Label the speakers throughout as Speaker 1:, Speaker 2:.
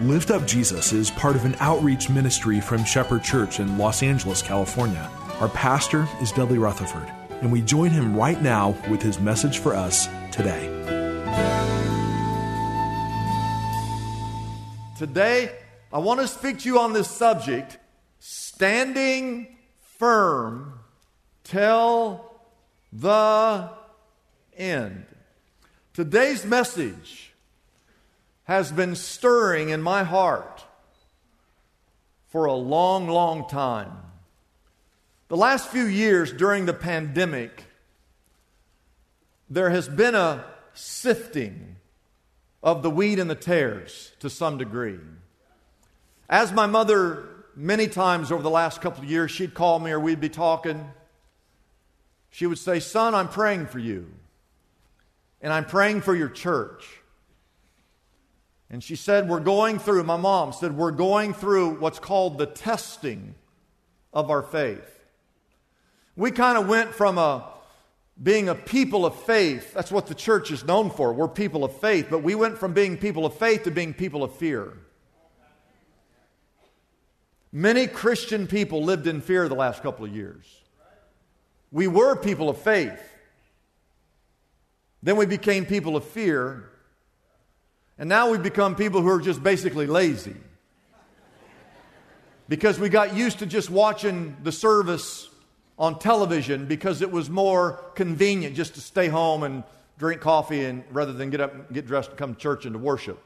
Speaker 1: Lift Up Jesus is part of an outreach ministry from Shepherd Church in Los Angeles, California. Our pastor is Dudley Rutherford, and we join him right now with his message for us today.
Speaker 2: Today, I want to speak to you on this subject standing firm till the end. Today's message has been stirring in my heart for a long, long time. The last few years during the pandemic, there has been a sifting of the wheat and the tares to some degree. As my mother, many times over the last couple of years, she'd call me or we'd be talking. She would say, Son, I'm praying for you, and I'm praying for your church. And she said, We're going through, my mom said, We're going through what's called the testing of our faith. We kind of went from a being a people of faith. That's what the church is known for. We're people of faith. But we went from being people of faith to being people of fear. Many Christian people lived in fear the last couple of years. We were people of faith. Then we became people of fear. And now we've become people who are just basically lazy. Because we got used to just watching the service on television because it was more convenient just to stay home and drink coffee and rather than get up and get dressed and come to church and to worship.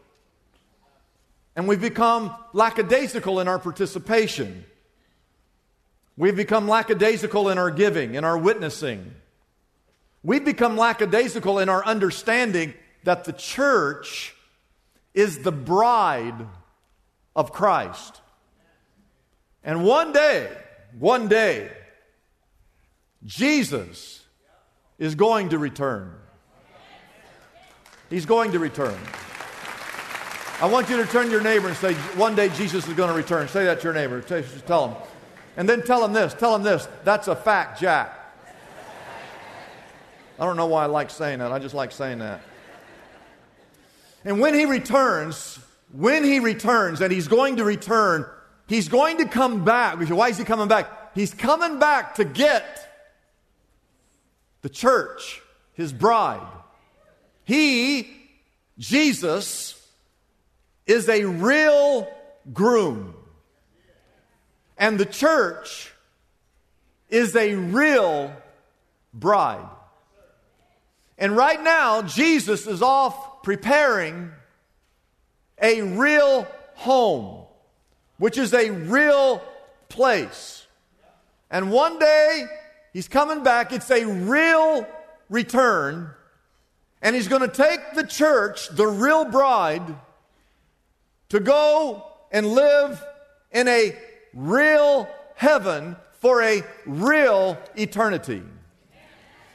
Speaker 2: And we've become lackadaisical in our participation. We've become lackadaisical in our giving, in our witnessing. We've become lackadaisical in our understanding that the church is the bride of Christ. And one day, one day, Jesus is going to return. He's going to return. I want you to turn to your neighbor and say, One day Jesus is going to return. Say that to your neighbor. Tell him. And then tell him this. Tell him this. That's a fact, Jack. I don't know why I like saying that. I just like saying that. And when he returns, when he returns, and he's going to return, he's going to come back. Why is he coming back? He's coming back to get the church, his bride. He, Jesus, is a real groom. And the church is a real bride. And right now, Jesus is off preparing a real home, which is a real place. And one day, he's coming back. It's a real return. And he's going to take the church, the real bride, to go and live in a real heaven for a real eternity.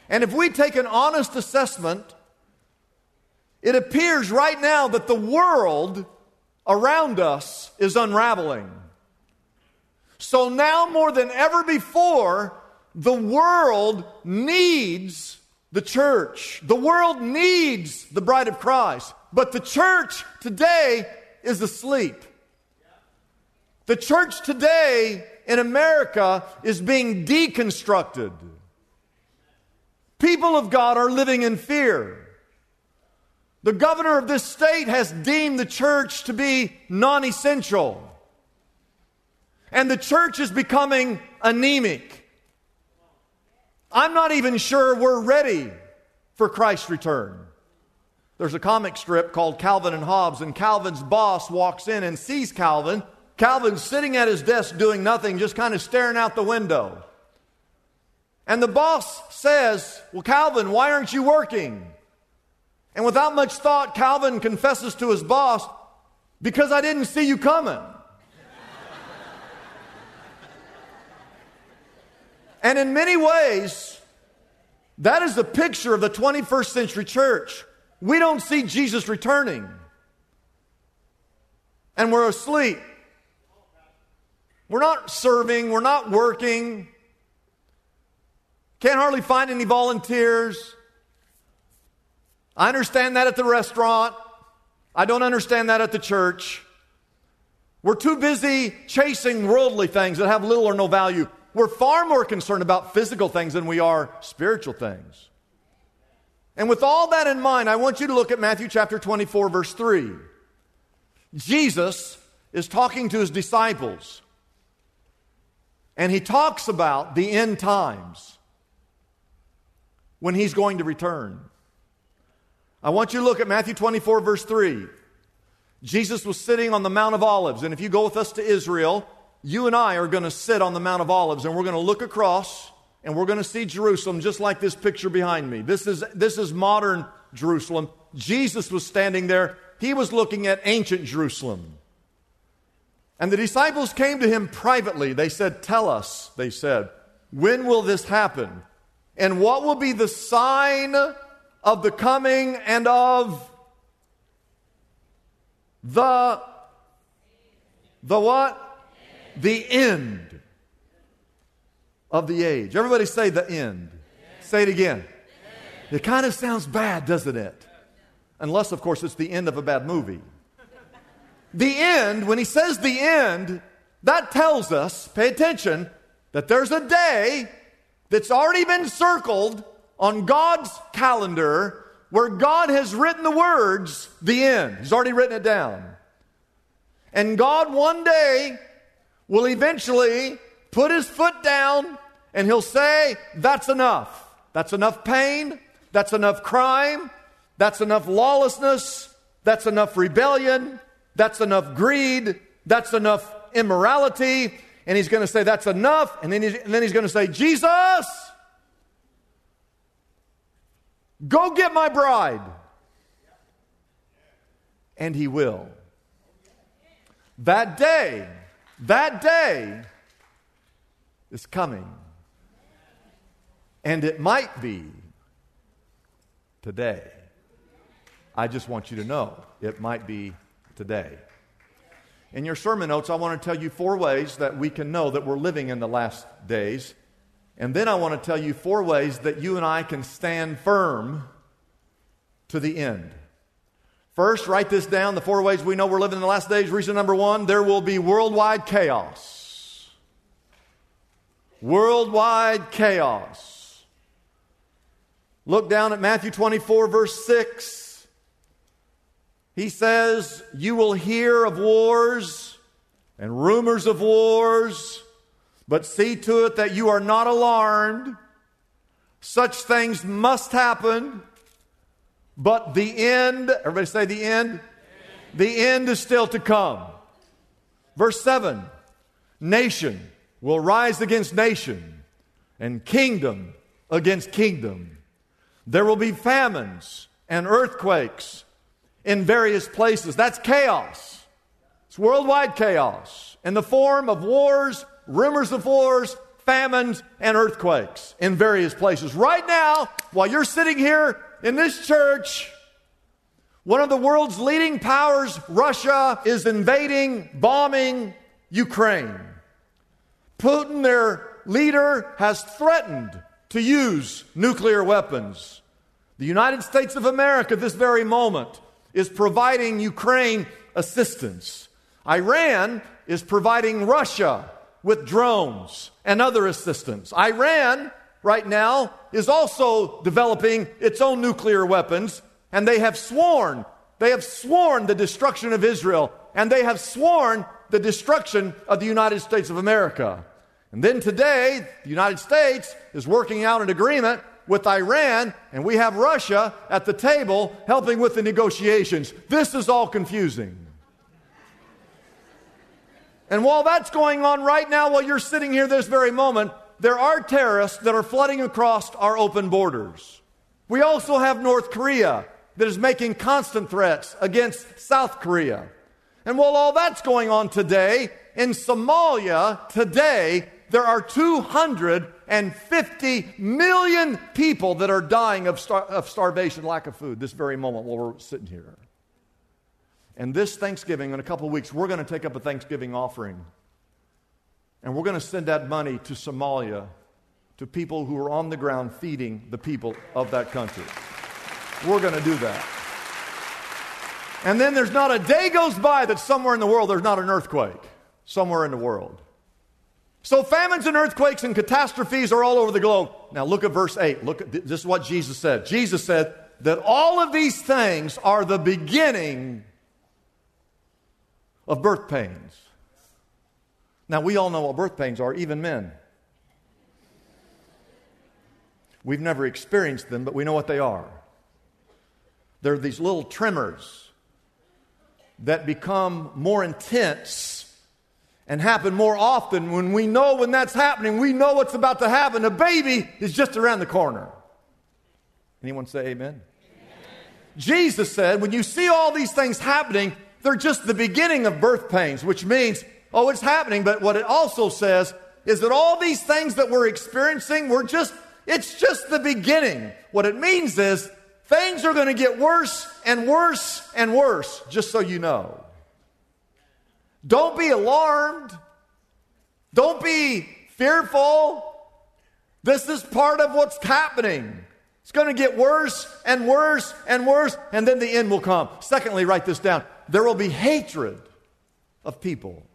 Speaker 2: And if we take an honest assessment, it appears right now that the world around us is unraveling. So now more than ever before, the world needs the church. The world needs the bride of Christ. But the church today is asleep. The church today in America is being deconstructed. People of God are living in fear. The governor of this state has deemed the church to be non essential. And the church is becoming anemic. I'm not even sure we're ready for Christ's return. There's a comic strip called Calvin and Hobbes, and Calvin's boss walks in and sees Calvin. Calvin's sitting at his desk doing nothing, just kind of staring out the window. And the boss says, Well, Calvin, why aren't you working? And without much thought, Calvin confesses to his boss, Because I didn't see you coming. and in many ways, that is the picture of the 21st century church. We don't see Jesus returning. And we're asleep. We're not serving, we're not working. Can't hardly find any volunteers. I understand that at the restaurant. I don't understand that at the church. We're too busy chasing worldly things that have little or no value. We're far more concerned about physical things than we are spiritual things. And with all that in mind, I want you to look at Matthew chapter 24, verse 3. Jesus is talking to his disciples, and he talks about the end times when he's going to return. I want you to look at Matthew 24, verse 3. Jesus was sitting on the Mount of Olives, and if you go with us to Israel, you and I are going to sit on the Mount of Olives, and we're going to look across and we're going to see Jerusalem just like this picture behind me. This is, this is modern Jerusalem. Jesus was standing there, he was looking at ancient Jerusalem. And the disciples came to him privately. They said, Tell us, they said, when will this happen? And what will be the sign of the coming and of the the what? The end of the age. Everybody say the end. Say it again. It kind of sounds bad, doesn't it? Unless, of course, it's the end of a bad movie. The end, when he says the end, that tells us, pay attention, that there's a day that's already been circled on God's calendar where God has written the words, the end. He's already written it down. And God one day will eventually put his foot down and he'll say, That's enough. That's enough pain. That's enough crime. That's enough lawlessness. That's enough rebellion. That's enough greed. That's enough immorality. And he's going to say, That's enough. And then, he's, he's going to say, Jesus, go get my bride. And he will. That day, that day, is coming. And it might be today. I just want you to know it might be today. In your sermon notes, I want to tell you four ways that we can know that we're living in the last days. And then I want to tell you four ways that you and I can stand firm to the end. First, write this down the four ways we know we're living in the last days. Reason number one there will be worldwide chaos worldwide chaos. Look down at Matthew 24, verse 6. He says, You will hear of wars and rumors of wars, but see to it that you are not alarmed. Such things must happen, but the end, everybody say the end? The end is still to come. Verse 7 Nation will rise against nation and kingdom against kingdom. There will be famines and earthquakes in various places. That's chaos. It's worldwide chaos in the form of wars, rumors of wars, famines, and earthquakes in various places. Right now, while you're sitting here in this church, one of the world's leading powers, Russia, is invading, bombing Ukraine. Putin, their leader, has threatened to use nuclear weapons. The United States of America, this very moment, is providing Ukraine assistance. Iran is providing Russia with drones and other assistance. Iran, right now, is also developing its own nuclear weapons, and they have sworn, they have sworn the destruction of Israel, and they have sworn the destruction of the United States of America. And then today, the United States is working out an agreement with Iran, and we have Russia at the table helping with the negotiations. This is all confusing. And while that's going on right now, while you're sitting here this very moment, there are terrorists that are flooding across our open borders. We also have North Korea that is making constant threats against South Korea. And while all that's going on today, in Somalia, today, there are 250 million people that are dying of, star- of starvation, lack of food, this very moment while we're sitting here. And this Thanksgiving, in a couple of weeks, we're going to take up a Thanksgiving offering. And we're going to send that money to Somalia, to people who are on the ground feeding the people of that country. We're going to do that. And then there's not a day goes by that somewhere in the world there's not an earthquake. Somewhere in the world. So famines and earthquakes and catastrophes are all over the globe. Now look at verse 8. Look at this is what Jesus said. Jesus said that all of these things are the beginning of birth pains. Now we all know what birth pains are, even men. We've never experienced them, but we know what they are. They're these little tremors that become more intense and happen more often when we know when that's happening, we know what's about to happen. A baby is just around the corner. Anyone say amen? amen? Jesus said, when you see all these things happening, they're just the beginning of birth pains, which means, oh, it's happening. But what it also says is that all these things that we're experiencing, we're just, it's just the beginning. What it means is things are going to get worse and worse and worse, just so you know. Don't be alarmed. Don't be fearful. This is part of what's happening. It's going to get worse and worse and worse, and then the end will come. Secondly, write this down there will be hatred of people.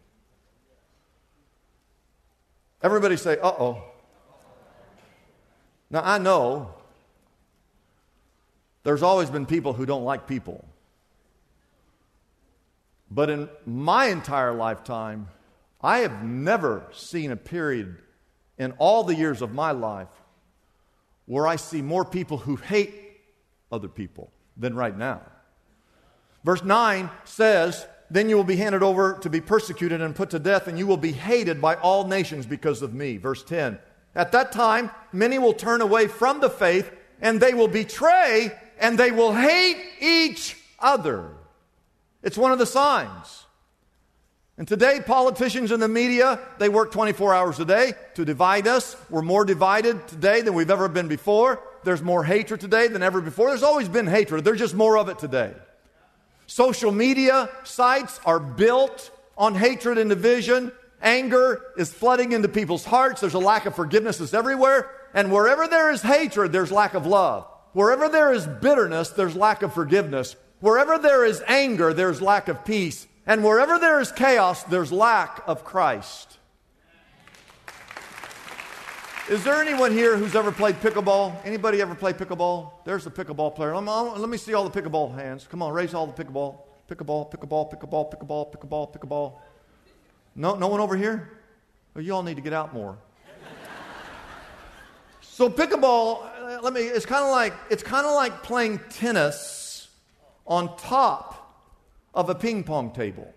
Speaker 2: Everybody say, uh oh. Now, I know there's always been people who don't like people. But in my entire lifetime, I have never seen a period in all the years of my life where I see more people who hate other people than right now. Verse 9 says, Then you will be handed over to be persecuted and put to death, and you will be hated by all nations because of me. Verse 10 At that time, many will turn away from the faith, and they will betray, and they will hate each other. It's one of the signs. And today, politicians and the media, they work 24 hours a day to divide us. We're more divided today than we've ever been before. There's more hatred today than ever before. There's always been hatred, there's just more of it today. Social media sites are built on hatred and division. Anger is flooding into people's hearts. There's a lack of forgiveness is everywhere. And wherever there is hatred, there's lack of love. Wherever there is bitterness, there's lack of forgiveness. Wherever there is anger, there's lack of peace. And wherever there is chaos, there's lack of Christ. Is there anyone here who's ever played pickleball? Anybody ever play pickleball? There's a pickleball player. Let me, see all the pickleball hands. Come on, raise all the pickleball. Pickleball, pickleball, pickleball, pickleball, pickleball, pickleball. No, no one over here? Well, you all need to get out more. so pickleball, uh, let me. It's kind of like it's kind of like playing tennis on top of a ping pong table.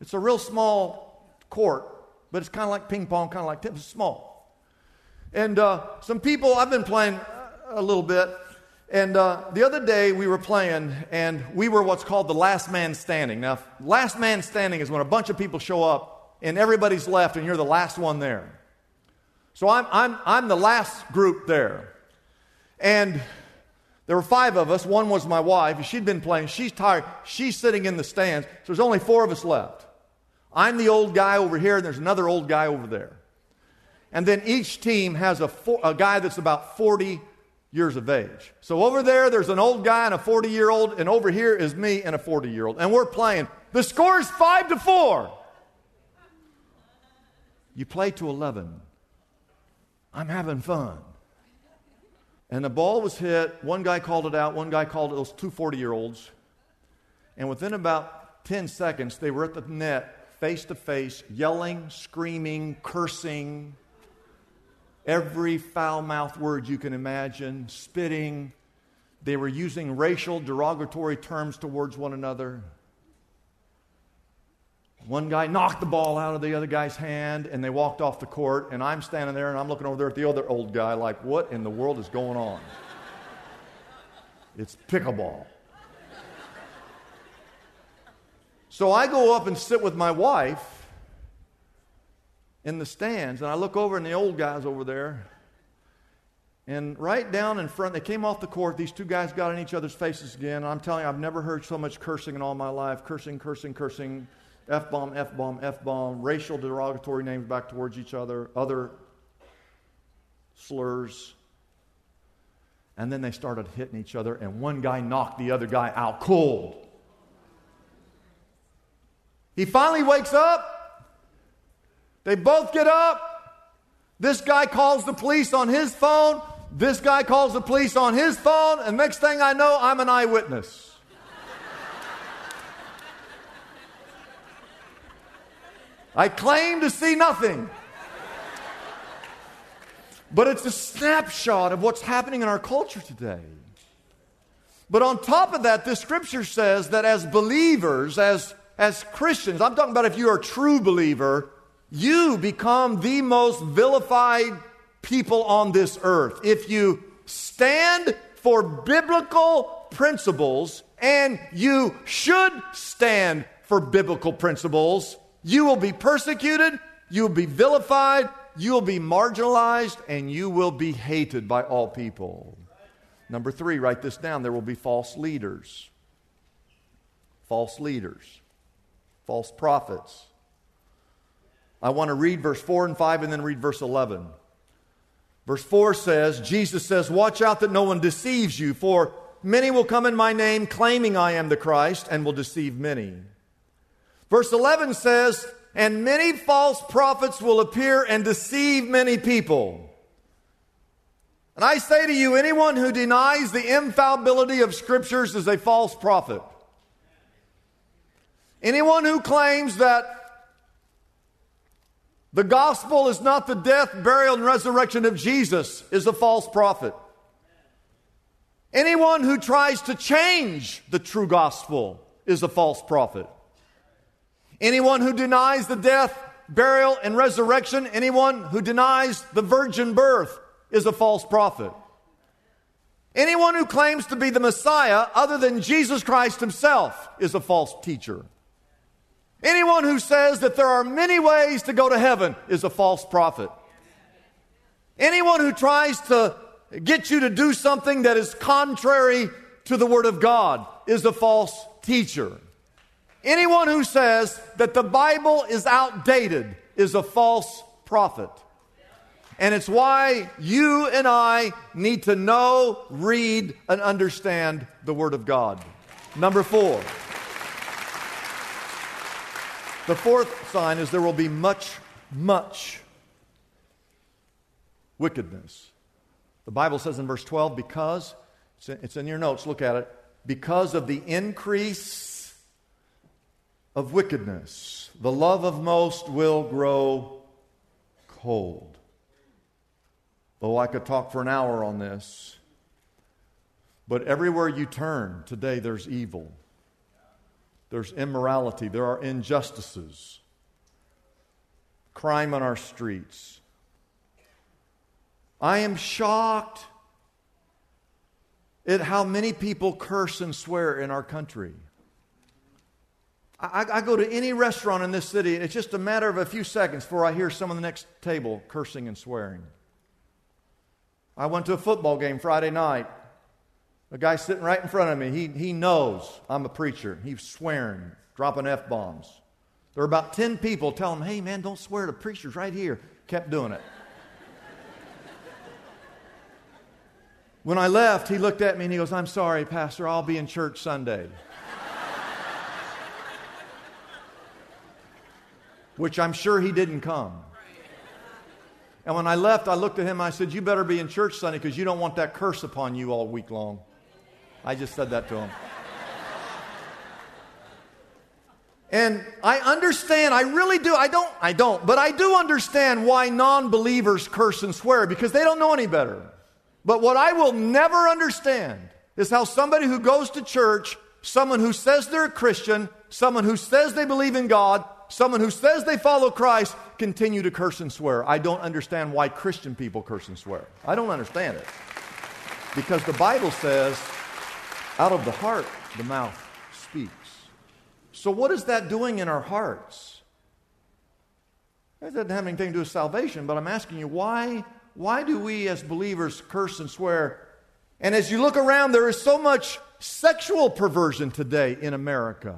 Speaker 2: It's a real small court, but it's kind of like ping pong, kind of like tennis, small. And uh, some people, I've been playing a little bit, and uh, the other day we were playing, and we were what's called the last man standing. Now, last man standing is when a bunch of people show up and everybody's left, and you're the last one there. So I'm, I'm, I'm the last group there. And there were five of us. One was my wife. She'd been playing. She's tired. She's sitting in the stands. So there's only four of us left. I'm the old guy over here, and there's another old guy over there. And then each team has a, four, a guy that's about 40 years of age. So over there, there's an old guy and a 40 year old, and over here is me and a 40 year old. And we're playing. The score is five to four. You play to 11. I'm having fun. And the ball was hit. One guy called it out. One guy called it. Those two 40 year olds. And within about 10 seconds, they were at the net, face to face, yelling, screaming, cursing, every foul mouthed word you can imagine, spitting. They were using racial derogatory terms towards one another. One guy knocked the ball out of the other guy's hand and they walked off the court. And I'm standing there and I'm looking over there at the other old guy, like, what in the world is going on? It's pickleball. So I go up and sit with my wife in the stands, and I look over and the old guys over there. And right down in front, they came off the court. These two guys got in each other's faces again. and I'm telling you, I've never heard so much cursing in all my life cursing, cursing, cursing. F bomb, F bomb, F bomb, racial derogatory names back towards each other, other slurs. And then they started hitting each other, and one guy knocked the other guy out cold. He finally wakes up. They both get up. This guy calls the police on his phone. This guy calls the police on his phone. And next thing I know, I'm an eyewitness. I claim to see nothing. But it's a snapshot of what's happening in our culture today. But on top of that, this scripture says that as believers, as, as Christians, I'm talking about if you are a true believer, you become the most vilified people on this earth. If you stand for biblical principles, and you should stand for biblical principles, you will be persecuted, you will be vilified, you will be marginalized, and you will be hated by all people. Number three, write this down there will be false leaders. False leaders, false prophets. I want to read verse 4 and 5 and then read verse 11. Verse 4 says, Jesus says, Watch out that no one deceives you, for many will come in my name claiming I am the Christ and will deceive many. Verse 11 says, And many false prophets will appear and deceive many people. And I say to you, anyone who denies the infallibility of scriptures is a false prophet. Anyone who claims that the gospel is not the death, burial, and resurrection of Jesus is a false prophet. Anyone who tries to change the true gospel is a false prophet. Anyone who denies the death, burial, and resurrection, anyone who denies the virgin birth is a false prophet. Anyone who claims to be the Messiah other than Jesus Christ himself is a false teacher. Anyone who says that there are many ways to go to heaven is a false prophet. Anyone who tries to get you to do something that is contrary to the Word of God is a false teacher. Anyone who says that the Bible is outdated is a false prophet. And it's why you and I need to know, read, and understand the Word of God. Number four. The fourth sign is there will be much, much wickedness. The Bible says in verse 12, because, it's in your notes, look at it, because of the increase of wickedness. The love of most will grow cold. Oh, I could talk for an hour on this. But everywhere you turn today, there's evil, there's immorality, there are injustices, crime on our streets. I am shocked at how many people curse and swear in our country. I, I, go to any restaurant in this city, and it's just a matter of a few seconds before I hear someone on the next table cursing and swearing. I went to a football game Friday night. A guy sitting right in front of me, he, he knows I'm a preacher. He's swearing, dropping F bombs. There were about 10 people telling him, hey, man, don't swear The preachers right here. Kept doing it. when I left, he looked at me and he goes, I'm sorry, Pastor, I'll be in church Sunday. which I'm sure he didn't come. And when I left, I looked at him and I said, You better be in church Sunday because you don't want that curse upon you all week long. I just said that to him. And I understand, I really do. I don't, I don't, but I do understand why non believers curse and swear because they don't know any better. But what I will never understand is how somebody who goes to church, someone who says they're a Christian, someone who says they believe in God, someone who says they follow Christ, continue to curse and swear. I don't understand why Christian people curse and swear. I don't understand it. Because the Bible says, out of the heart, the mouth speaks. So, what is that doing in our hearts? That doesn't have anything to do with salvation, but I'm asking you, why, why do we as believers curse and swear? And as you look around, there is so much sexual perversion today in America.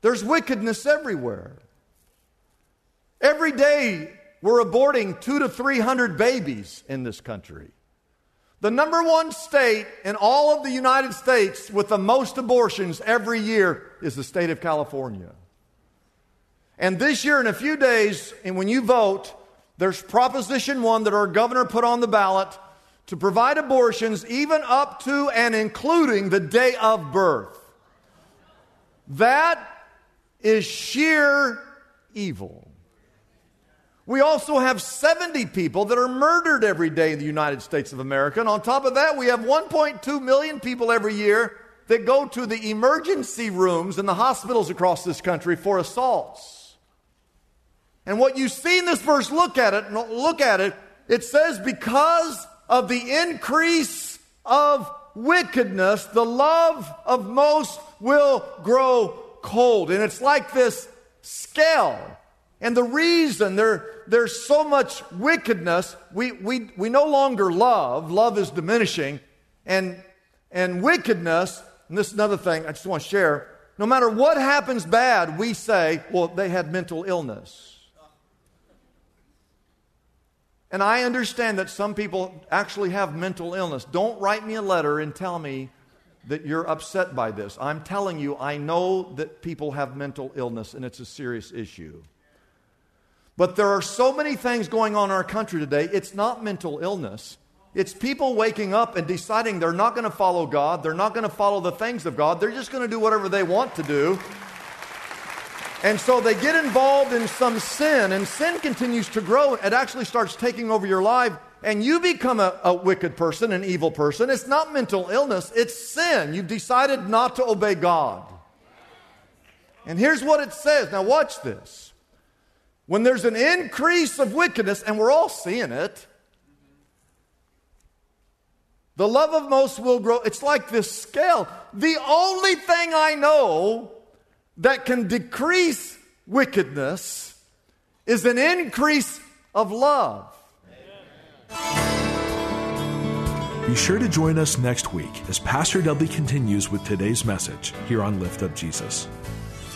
Speaker 2: There's wickedness everywhere. Every day, we're aborting two to three hundred babies in this country. The number one state in all of the United States with the most abortions every year is the state of California. And this year, in a few days, and when you vote, there's Proposition 1 that our governor put on the ballot to provide abortions even up to and including the day of birth. That is sheer evil. We also have 70 people that are murdered every day in the United States of America. And on top of that, we have 1.2 million people every year that go to the emergency rooms in the hospitals across this country for assaults. And what you see in this verse, look at it, look at it. It says, because of the increase of wickedness, the love of most will grow cold. And it's like this scale and the reason there, there's so much wickedness, we, we, we no longer love, love is diminishing, and, and wickedness, and this is another thing I just want to share, no matter what happens bad, we say, well, they had mental illness. And I understand that some people actually have mental illness. Don't write me a letter and tell me that you're upset by this. I'm telling you, I know that people have mental illness and it's a serious issue. But there are so many things going on in our country today. It's not mental illness. It's people waking up and deciding they're not going to follow God. They're not going to follow the things of God. They're just going to do whatever they want to do. And so they get involved in some sin, and sin continues to grow. It actually starts taking over your life, and you become a, a wicked person, an evil person. It's not mental illness, it's sin. You've decided not to obey God. And here's what it says. Now, watch this. When there's an increase of wickedness, and we're all seeing it, the love of most will grow. It's like this scale. The only thing I know that can decrease wickedness is an increase of love.
Speaker 1: Be sure to join us next week as Pastor Dudley continues with today's message here on Lift Up Jesus.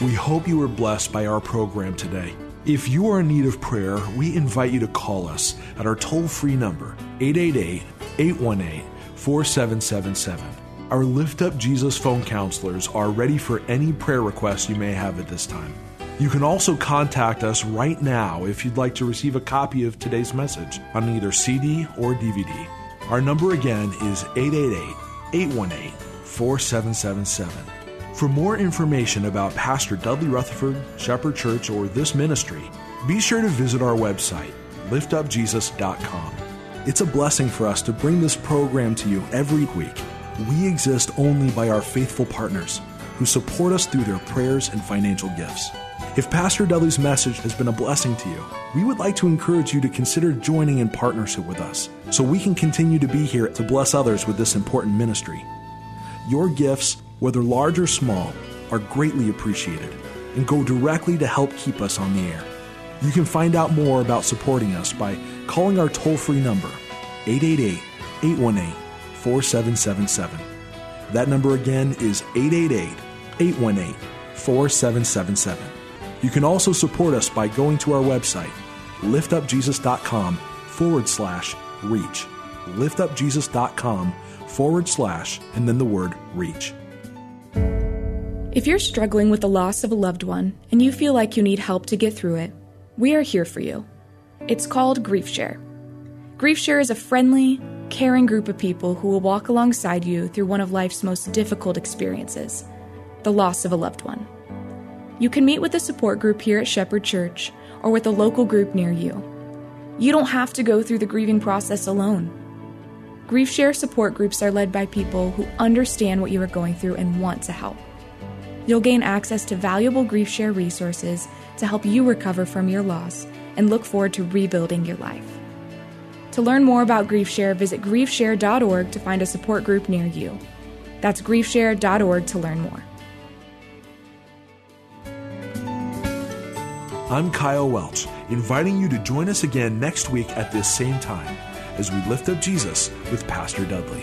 Speaker 1: We hope you were blessed by our program today. If you are in need of prayer, we invite you to call us at our toll free number, 888 818 4777. Our Lift Up Jesus phone counselors are ready for any prayer requests you may have at this time. You can also contact us right now if you'd like to receive a copy of today's message on either CD or DVD. Our number again is 888 818 4777. For more information about Pastor Dudley Rutherford, Shepherd Church, or this ministry, be sure to visit our website, liftupjesus.com. It's a blessing for us to bring this program to you every week. We exist only by our faithful partners who support us through their prayers and financial gifts. If Pastor Dudley's message has been a blessing to you, we would like to encourage you to consider joining in partnership with us so we can continue to be here to bless others with this important ministry. Your gifts whether large or small, are greatly appreciated and go directly to help keep us on the air. You can find out more about supporting us by calling our toll free number, 888 818 4777. That number again is 888 818 4777. You can also support us by going to our website, liftupjesus.com forward slash reach. Liftupjesus.com forward slash and then the word reach.
Speaker 3: If you're struggling with the loss of a loved one and you feel like you need help to get through it, we are here for you. It's called GriefShare. GriefShare is a friendly, caring group of people who will walk alongside you through one of life's most difficult experiences the loss of a loved one. You can meet with a support group here at Shepherd Church or with a local group near you. You don't have to go through the grieving process alone. GriefShare support groups are led by people who understand what you are going through and want to help. You'll gain access to valuable GriefShare resources to help you recover from your loss and look forward to rebuilding your life. To learn more about GriefShare, visit griefshare.org to find a support group near you. That's griefshare.org to learn more.
Speaker 1: I'm Kyle Welch, inviting you to join us again next week at this same time as we lift up Jesus with Pastor Dudley.